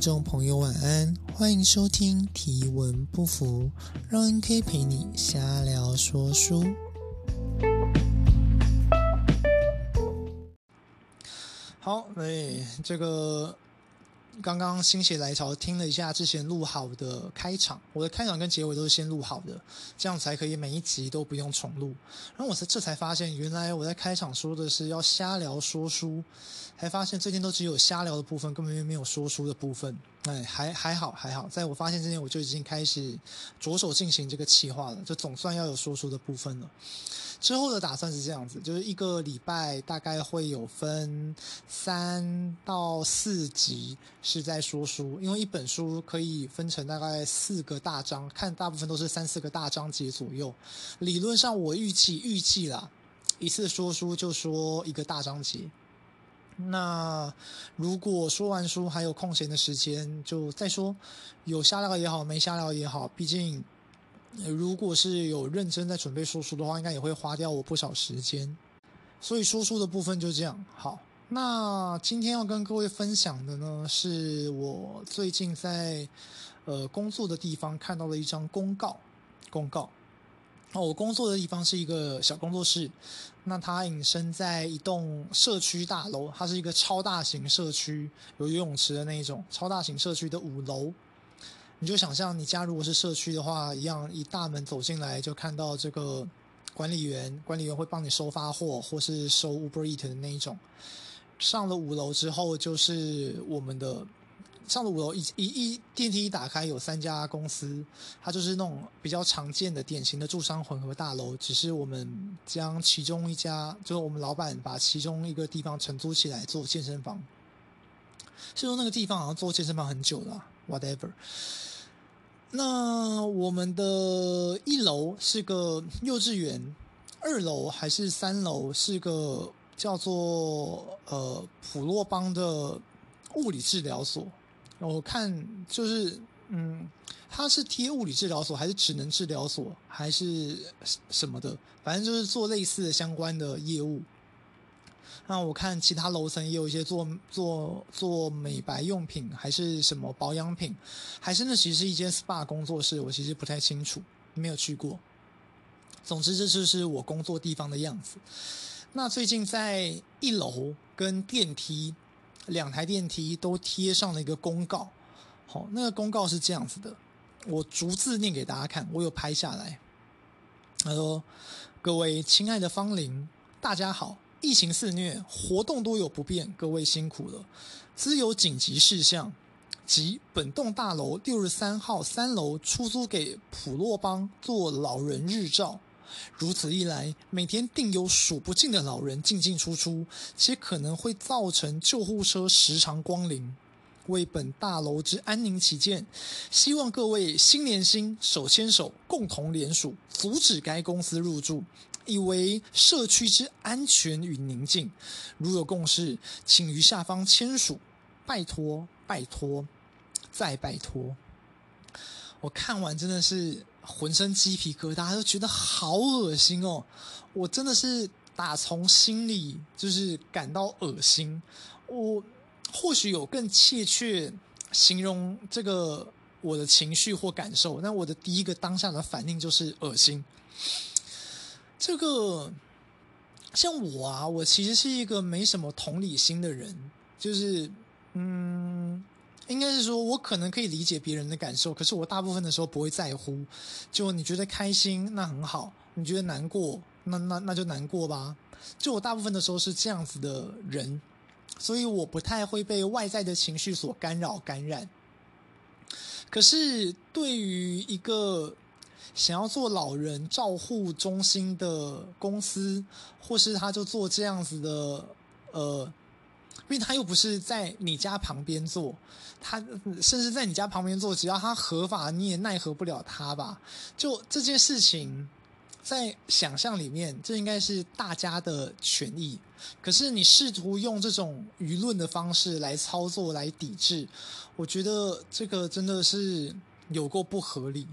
听众朋友晚安，欢迎收听提文不符，让 NK 陪你瞎聊说书。好，哎，这个。刚刚心血来潮听了一下之前录好的开场，我的开场跟结尾都是先录好的，这样才可以每一集都不用重录。然后我才这才发现，原来我在开场说的是要瞎聊说书，还发现最近都只有瞎聊的部分，根本就没有说书的部分。哎，还还好还好，在我发现之前，我就已经开始着手进行这个企划了，就总算要有说书的部分了。之后的打算是这样子，就是一个礼拜大概会有分三到四集是在说书，因为一本书可以分成大概四个大章，看大部分都是三四个大章节左右。理论上我预计预计啦，一次说书就说一个大章节。那如果说完书还有空闲的时间，就再说，有瞎聊也好，没瞎聊也好，毕竟。如果是有认真在准备说书的话，应该也会花掉我不少时间。所以说书的部分就这样。好，那今天要跟各位分享的呢，是我最近在呃工作的地方看到的一张公告。公告哦，我工作的地方是一个小工作室，那它隐身在一栋社区大楼，它是一个超大型社区，有游泳池的那一种超大型社区的五楼。你就想象你家如果是社区的话，一样一大门走进来就看到这个管理员，管理员会帮你收发货或是收 Uber Eat 的那一种。上了五楼之后，就是我们的上了五楼一一一电梯一打开，有三家公司，它就是那种比较常见的典型的住商混合大楼，只是我们将其中一家，就是我们老板把其中一个地方承租起来做健身房。是说那个地方好像做健身房很久了，whatever。那我们的一楼是个幼稚园，二楼还是三楼是个叫做呃普洛邦的物理治疗所。我看就是嗯，它是贴物理治疗所还是职能治疗所还是什么的，反正就是做类似的相关的业务。那我看其他楼层也有一些做做做美白用品，还是什么保养品，还是那其实是一间 SPA 工作室，我其实不太清楚，没有去过。总之，这就是我工作地方的样子。那最近在一楼跟电梯两台电梯都贴上了一个公告，好，那个公告是这样子的，我逐字念给大家看，我有拍下来。他说：“各位亲爱的芳龄，大家好。”疫情肆虐，活动多有不便，各位辛苦了。兹有紧急事项，即本栋大楼六十三号三楼出租给普洛邦做老人日照。如此一来，每天定有数不尽的老人进进出出，且可能会造成救护车时常光临。为本大楼之安宁起见，希望各位心连心，手牵手，共同联署，阻止该公司入住。以为社区之安全与宁静，如有共识，请于下方签署，拜托，拜托，再拜托。我看完真的是浑身鸡皮疙瘩，都觉得好恶心哦！我真的是打从心里就是感到恶心。我或许有更切切形容这个我的情绪或感受，但我的第一个当下的反应就是恶心。这个像我啊，我其实是一个没什么同理心的人，就是嗯，应该是说我可能可以理解别人的感受，可是我大部分的时候不会在乎。就你觉得开心，那很好；你觉得难过，那那那就难过吧。就我大部分的时候是这样子的人，所以我不太会被外在的情绪所干扰感染。可是对于一个想要做老人照护中心的公司，或是他就做这样子的，呃，因为他又不是在你家旁边做，他甚至在你家旁边做，只要他合法，你也奈何不了他吧？就这件事情，在想象里面，这应该是大家的权益，可是你试图用这种舆论的方式来操作、来抵制，我觉得这个真的是有够不合理。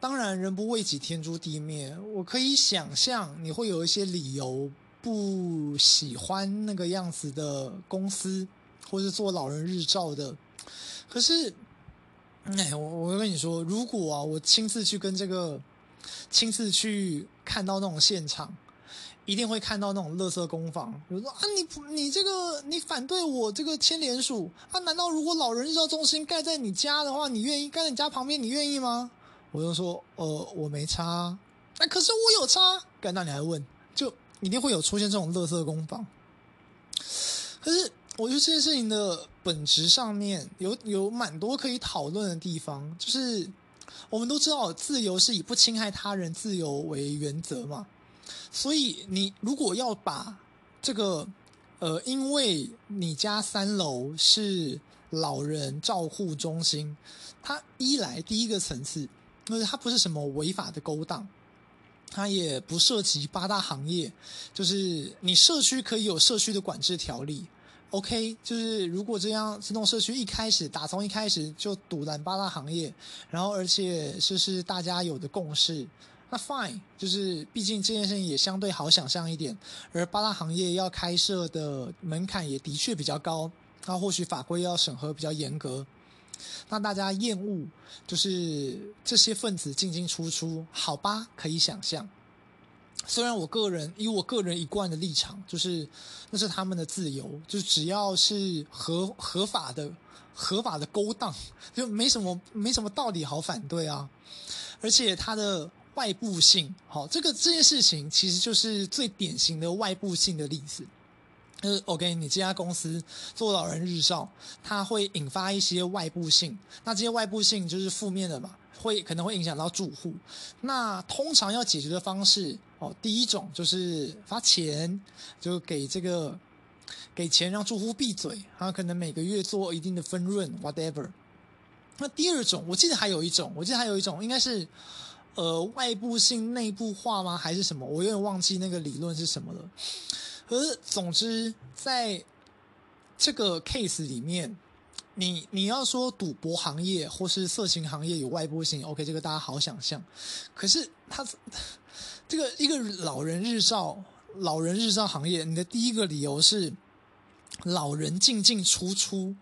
当然，人不为己，天诛地灭。我可以想象你会有一些理由不喜欢那个样子的公司，或是做老人日照的。可是，哎，我我跟你说，如果啊，我亲自去跟这个，亲自去看到那种现场，一定会看到那种垃圾工坊。比如说啊，你你这个你反对我这个牵连署啊？难道如果老人日照中心盖在你家的话，你愿意盖在你家旁边？你愿意吗？我就说，呃，我没差。哎，可是我有差。干，那你还问？一定会有出现这种垃圾工坊。可是。我觉得这件事情的本质上面有有蛮多可以讨论的地方，就是我们都知道自由是以不侵害他人自由为原则嘛，所以你如果要把这个呃，因为你家三楼是老人照护中心，它一来第一个层次，就是它不是什么违法的勾当，它也不涉及八大行业，就是你社区可以有社区的管制条例。OK，就是如果这样，这栋社区一开始打从一开始就堵拦八大行业，然后而且这是大家有的共识，那 Fine，就是毕竟这件事情也相对好想象一点，而八大行业要开设的门槛也的确比较高，那或许法规要审核比较严格，那大家厌恶就是这些分子进进出出，好吧，可以想象。虽然我个人以我个人一贯的立场，就是那是他们的自由，就只要是合合法的、合法的勾当，就没什么没什么道理好反对啊。而且它的外部性，好，这个这件事情其实就是最典型的外部性的例子。就是 OK，你这家公司做老人日照，它会引发一些外部性，那这些外部性就是负面的嘛。会可能会影响到住户，那通常要解决的方式哦，第一种就是发钱，就给这个给钱让住户闭嘴，他可能每个月做一定的分润，whatever。那第二种，我记得还有一种，我记得还有一种应该是呃外部性内部化吗？还是什么？我有点忘记那个理论是什么了。可是总之，在这个 case 里面。你你要说赌博行业或是色情行业有外部性，OK，这个大家好想象。可是他 这个一个老人日照、老人日照行业，你的第一个理由是老人进进出出。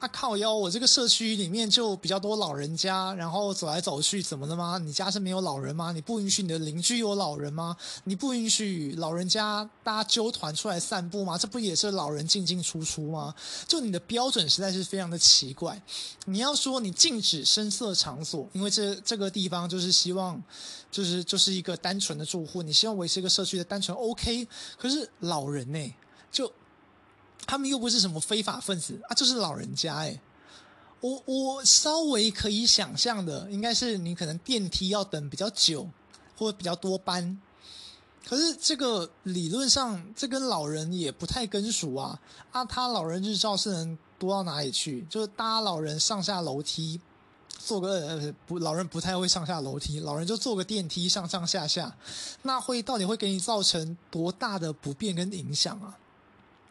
啊靠腰！我这个社区里面就比较多老人家，然后走来走去，怎么了吗？你家是没有老人吗？你不允许你的邻居有老人吗？你不允许老人家大家揪团出来散步吗？这不也是老人进进出出吗？就你的标准实在是非常的奇怪。你要说你禁止声色场所，因为这这个地方就是希望，就是就是一个单纯的住户，你希望维持一个社区的单纯 OK。可是老人呢、就。他们又不是什么非法分子啊，就是老人家哎。我我稍微可以想象的，应该是你可能电梯要等比较久，或者比较多班。可是这个理论上，这跟老人也不太跟熟啊。啊，他老人日照是能多到哪里去？就是搭老人上下楼梯，坐个呃不，老人不太会上下楼梯，老人就坐个电梯上上下下，那会到底会给你造成多大的不便跟影响啊？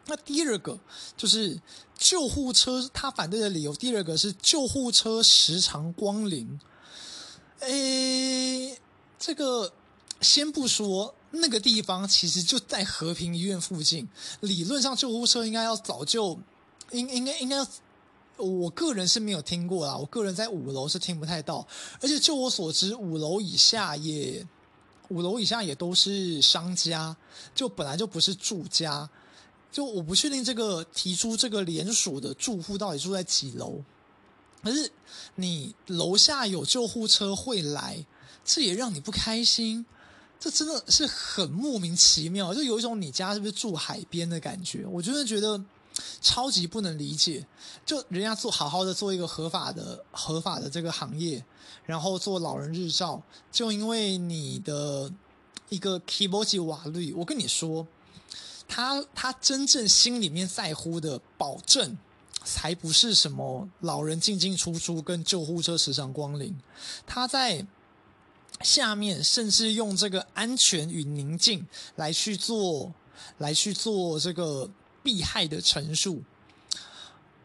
那第二个就是救护车，他反对的理由。第二个是救护车时常光临。诶，这个先不说，那个地方其实就在和平医院附近，理论上救护车应该要早就应应该应该，我个人是没有听过啦。我个人在五楼是听不太到，而且就我所知，五楼以下也五楼以下也都是商家，就本来就不是住家。就我不确定这个提出这个联署的住户到底住在几楼，可是你楼下有救护车会来，这也让你不开心，这真的是很莫名其妙，就有一种你家是不是住海边的感觉，我真的觉得超级不能理解。就人家做好好的做一个合法的合法的这个行业，然后做老人日照，就因为你的一个 keyboard 瓦绿，我跟你说。他他真正心里面在乎的保证，才不是什么老人进进出出跟救护车时常光临。他在下面甚至用这个安全与宁静来去做，来去做这个避害的陈述。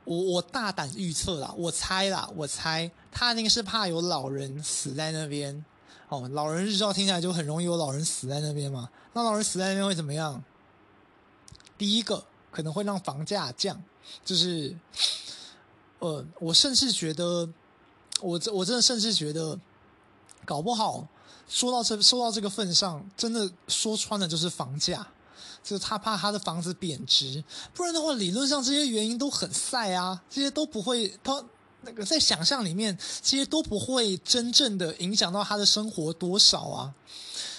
我我大胆预测啦，我猜啦，我猜他那个是怕有老人死在那边。哦，老人日照听起来就很容易有老人死在那边嘛。那老人死在那边会怎么样？第一个可能会让房价降，就是呃，我甚至觉得，我我真的甚至觉得，搞不好说到这说到这个份上，真的说穿了就是房价，就是他怕他的房子贬值，不然的话，理论上这些原因都很赛啊，这些都不会，他那个在想象里面，这些都不会真正的影响到他的生活多少啊，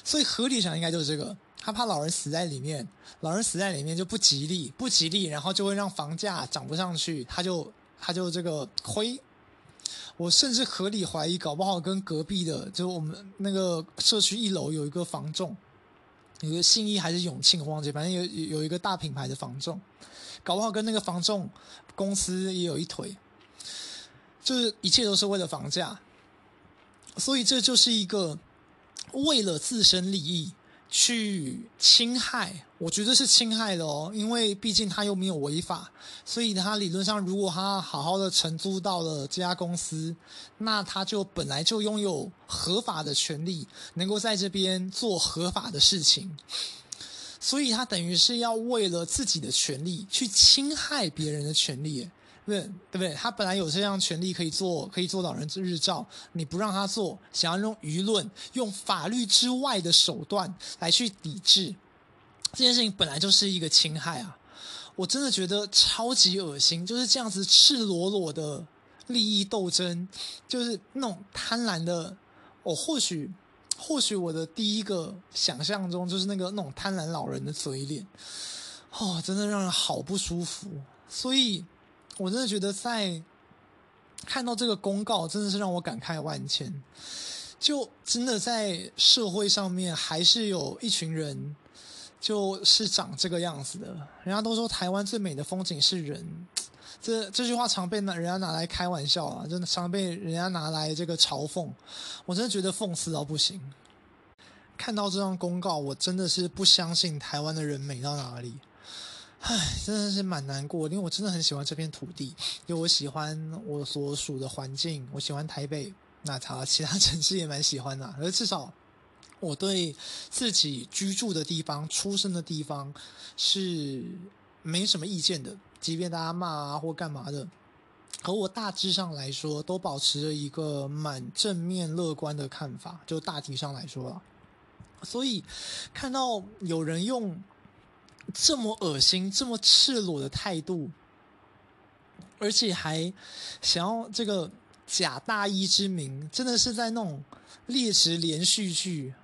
所以合理想应该就是这个。他怕老人死在里面，老人死在里面就不吉利，不吉利，然后就会让房价涨不上去，他就他就这个亏。我甚至合理怀疑，搞不好跟隔壁的，就我们那个社区一楼有一个房仲，有个信义还是永庆，我忘记，反正有有一个大品牌的房仲，搞不好跟那个房仲公司也有一腿，就是一切都是为了房价，所以这就是一个为了自身利益。去侵害，我觉得是侵害的哦，因为毕竟他又没有违法，所以他理论上，如果他好好的承租到了这家公司，那他就本来就拥有合法的权利，能够在这边做合法的事情，所以他等于是要为了自己的权利去侵害别人的权利。对，对不对？他本来有这样权利可以做，可以做老人日照，你不让他做，想要用舆论、用法律之外的手段来去抵制这件事情，本来就是一个侵害啊！我真的觉得超级恶心，就是这样子赤裸裸的利益斗争，就是那种贪婪的。我、或许，或许我的第一个想象中就是那个那种贪婪老人的嘴脸，哦，真的让人好不舒服，所以。我真的觉得，在看到这个公告，真的是让我感慨万千。就真的在社会上面，还是有一群人，就是长这个样子的。人家都说台湾最美的风景是人，这这句话常被拿人家拿来开玩笑啊，真的常被人家拿来这个嘲讽。我真的觉得讽刺到不行。看到这张公告，我真的是不相信台湾的人美到哪里。唉，真的是蛮难过，因为我真的很喜欢这片土地，因为我喜欢我所属的环境，我喜欢台北，那他其他 城市也蛮喜欢的，而至少我对自己居住的地方、出生的地方是没什么意见的，即便大家骂啊或干嘛的，和我大致上来说都保持着一个蛮正面乐观的看法，就大体上来说了。所以看到有人用。这么恶心、这么赤裸的态度，而且还想要这个假大义之名，真的是在那种劣质连续剧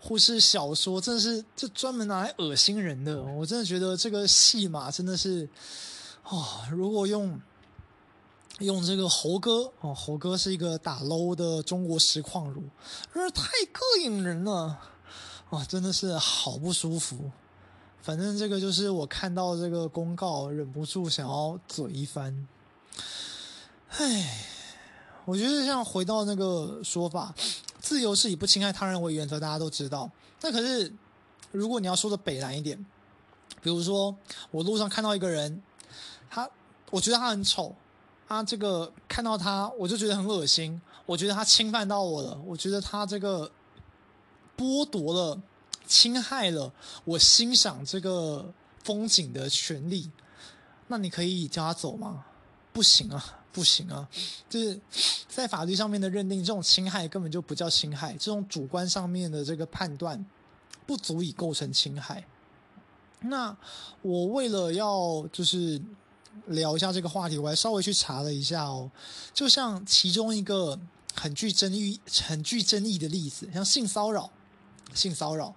或是小说，真的是就专门拿来恶心人的。我真的觉得这个戏码真的是哦，如果用用这个猴哥哦，猴哥是一个打 low 的中国实况主，真是太膈应人了，哇，真的是好不舒服。反正这个就是我看到这个公告，忍不住想要嘴一番。唉，我觉得像回到那个说法，自由是以不侵害他人为原则，大家都知道。那可是，如果你要说的北蓝一点，比如说我路上看到一个人，他我觉得他很丑，他这个看到他我就觉得很恶心，我觉得他侵犯到我了，我觉得他这个剥夺了。侵害了我欣赏这个风景的权利，那你可以叫他走吗？不行啊，不行啊！就是在法律上面的认定，这种侵害根本就不叫侵害，这种主观上面的这个判断不足以构成侵害。那我为了要就是聊一下这个话题，我还稍微去查了一下哦，就像其中一个很具争议、很具争议的例子，像性骚扰，性骚扰。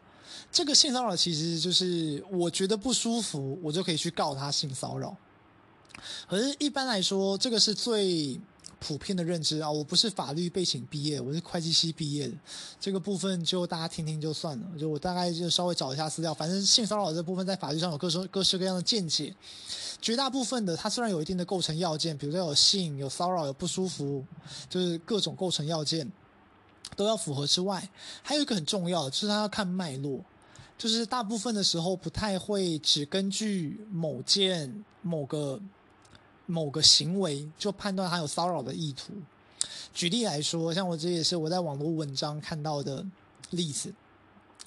这个性骚扰其实就是我觉得不舒服，我就可以去告他性骚扰。可是，一般来说，这个是最普遍的认知啊。我不是法律背景毕业，我是会计系毕业的。这个部分就大家听听就算了。就我大概就稍微找一下资料，反正性骚扰这部分在法律上有各种各式各样的见解。绝大部分的，它虽然有一定的构成要件，比如说有性、有骚扰、有不舒服，就是各种构成要件都要符合之外，还有一个很重要的，就是他要看脉络。就是大部分的时候不太会只根据某件、某个、某个行为就判断他有骚扰的意图。举例来说，像我这也是我在网络文章看到的例子，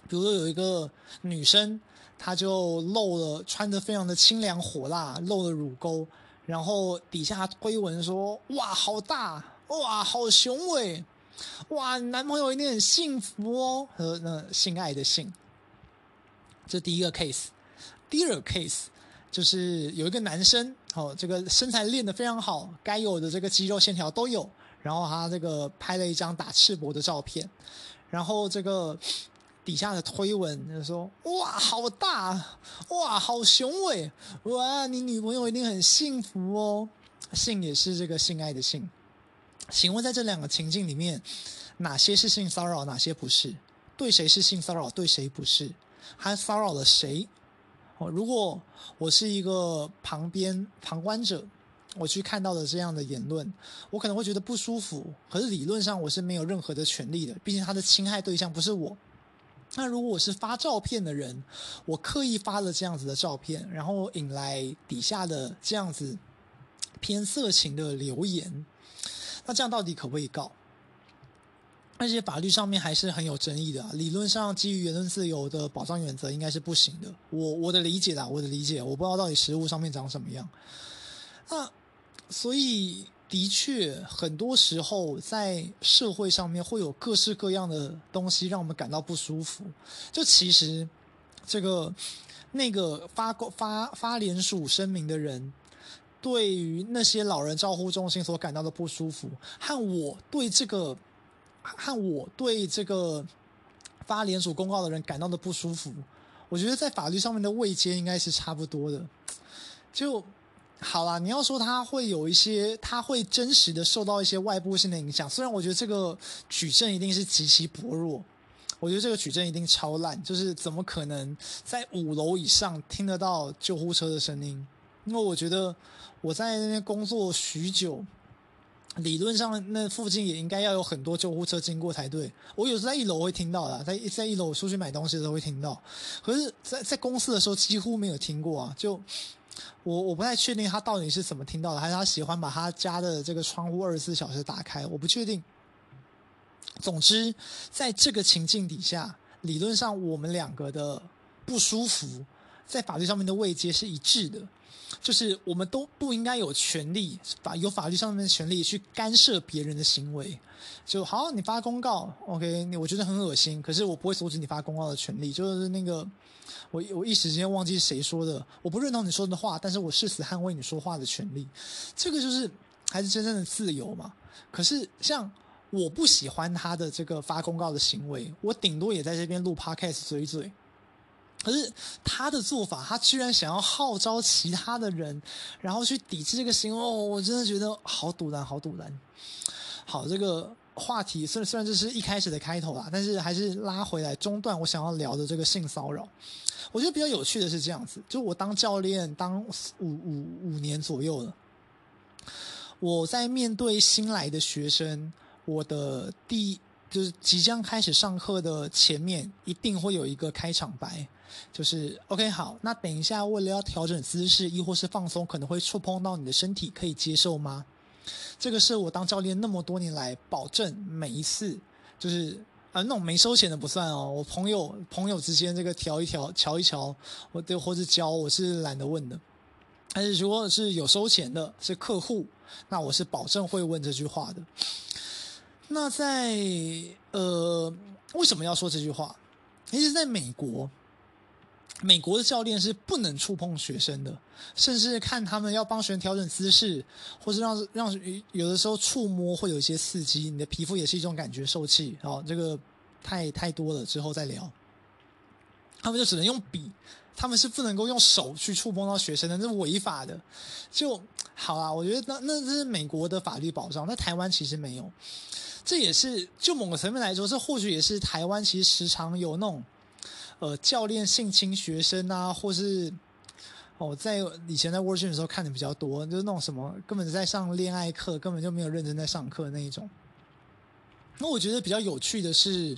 比如说有一个女生，她就露了，穿得非常的清凉火辣，露了乳沟，然后底下推文说：“哇，好大！哇，好雄伟！哇，男朋友一定很幸福哦。”和那性爱的性，这第一个 case。第二个 case 就是有一个男生，哦，这个身材练得非常好，该有的这个肌肉线条都有。然后他这个拍了一张打赤膊的照片，然后这个。底下的推文就说：“哇，好大！哇，好雄伟！哇，你女朋友一定很幸福哦。性也是这个性爱的性。请问在这两个情境里面，哪些是性骚扰，哪些不是？对谁是性骚扰，对谁不是？还骚扰了谁？哦，如果我是一个旁边旁观者，我去看到的这样的言论，我可能会觉得不舒服。可是理论上我是没有任何的权利的，毕竟他的侵害对象不是我。”那如果我是发照片的人，我刻意发了这样子的照片，然后引来底下的这样子偏色情的留言，那这样到底可不可以告？而且法律上面还是很有争议的啊。理论上基于言论自由的保障原则，应该是不行的。我我的理解啦，我的理解，我不知道到底实物上面长什么样。那所以。的确，很多时候在社会上面会有各式各样的东西让我们感到不舒服。就其实，这个那个发发发联署声明的人，对于那些老人照护中心所感到的不舒服，和我对这个和我对这个发联署公告的人感到的不舒服，我觉得在法律上面的位阶应该是差不多的。就。好啦，你要说他会有一些，他会真实的受到一些外部性的影响。虽然我觉得这个举证一定是极其薄弱，我觉得这个举证一定超烂。就是怎么可能在五楼以上听得到救护车的声音？因为我觉得我在那边工作许久，理论上那附近也应该要有很多救护车经过才对。我有时在一楼会听到的，在在一楼我出去买东西的时候会听到，可是在在公司的时候几乎没有听过啊，就。我我不太确定他到底是怎么听到的，还是他喜欢把他家的这个窗户二十四小时打开，我不确定。总之，在这个情境底下，理论上我们两个的不舒服，在法律上面的位阶是一致的。就是我们都不应该有权利，法有法律上面的权利去干涉别人的行为。就好，你发公告，OK，你我觉得很恶心，可是我不会阻止你发公告的权利。就是那个，我我一时间忘记谁说的，我不认同你说的话，但是我誓死捍卫你说话的权利。这个就是还是真正的自由嘛？可是像我不喜欢他的这个发公告的行为，我顶多也在这边录 Podcast 嘴嘴。可是他的做法，他居然想要号召其他的人，然后去抵制这个行为，我真的觉得好赌烂，好赌烂。好，这个话题虽然虽然这是一开始的开头啦，但是还是拉回来中段，我想要聊的这个性骚扰，我觉得比较有趣的是这样子，就我当教练当五五五年左右了，我在面对新来的学生，我的第就是即将开始上课的前面，一定会有一个开场白。就是 OK 好，那等一下为了要调整姿势，亦或是放松，可能会触碰到你的身体，可以接受吗？这个是我当教练那么多年来保证每一次，就是啊那种没收钱的不算哦，我朋友朋友之间这个调一调、瞧一瞧，我对或者教我是懒得问的，但是如果是有收钱的，是客户，那我是保证会问这句话的。那在呃为什么要说这句话？其实在美国。美国的教练是不能触碰学生的，甚至看他们要帮学生调整姿势，或是让让有的时候触摸会有一些刺激，你的皮肤也是一种感觉受气。哦，这个太太多了，之后再聊。他们就只能用笔，他们是不能够用手去触碰到学生的，那是违法的。就好啦，我觉得那那这是美国的法律保障，那台湾其实没有。这也是就某个层面来说，这或许也是台湾其实时常有那种。呃，教练性侵学生啊，或是哦，在以前在 World Gym 的时候看的比较多，就是那种什么根本在上恋爱课，根本就没有认真在上课那一种。那我觉得比较有趣的是，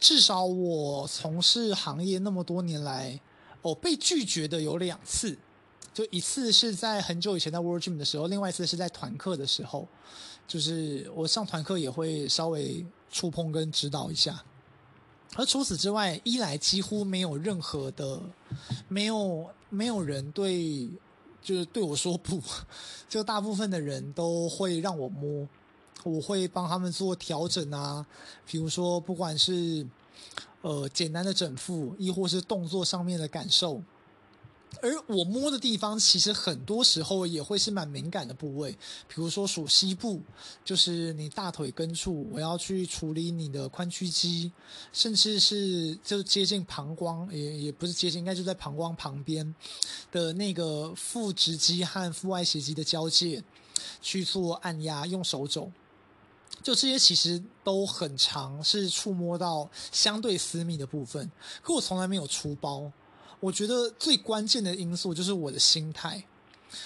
至少我从事行业那么多年来，哦，被拒绝的有两次，就一次是在很久以前在 World Gym 的时候，另外一次是在团课的时候，就是我上团课也会稍微触碰跟指导一下。而除此之外，一来几乎没有任何的，没有没有人对就是对我说不，就大部分的人都会让我摸，我会帮他们做调整啊，比如说不管是呃简单的整复，亦或是动作上面的感受。而我摸的地方，其实很多时候也会是蛮敏感的部位，比如说属膝部，就是你大腿根处，我要去处理你的髋屈肌，甚至是就接近膀胱，也也不是接近，应该就在膀胱旁边的那个腹直肌和腹外斜肌的交界去做按压，用手肘，就这些其实都很长，是触摸到相对私密的部分，可我从来没有出包。我觉得最关键的因素就是我的心态，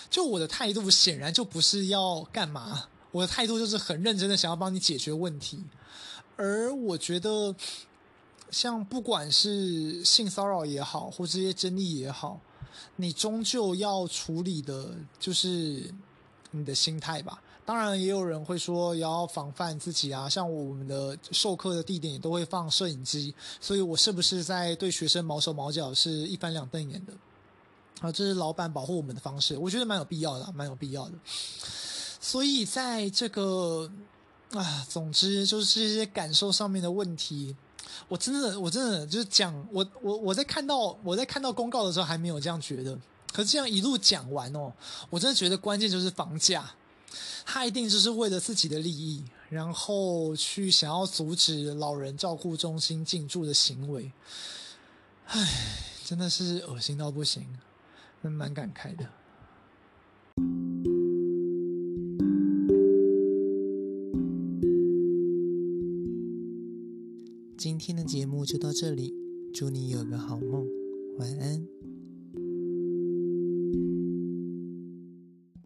就我的态度显然就不是要干嘛，我的态度就是很认真的想要帮你解决问题。而我觉得，像不管是性骚扰也好，或这些争议也好，你终究要处理的就是你的心态吧。当然，也有人会说也要防范自己啊，像我们的授课的地点也都会放摄影机，所以我是不是在对学生毛手毛脚是一翻两瞪眼的？啊，这是老板保护我们的方式，我觉得蛮有必要的，蛮有必要的。所以在这个啊，总之就是这些感受上面的问题，我真的，我真的就是讲，我我我在看到我在看到公告的时候还没有这样觉得，可是这样一路讲完哦，我真的觉得关键就是房价。他一定就是为了自己的利益，然后去想要阻止老人照顾中心进驻的行为。唉，真的是恶心到不行，真蛮感慨的。今天的节目就到这里，祝你有个好梦，晚安。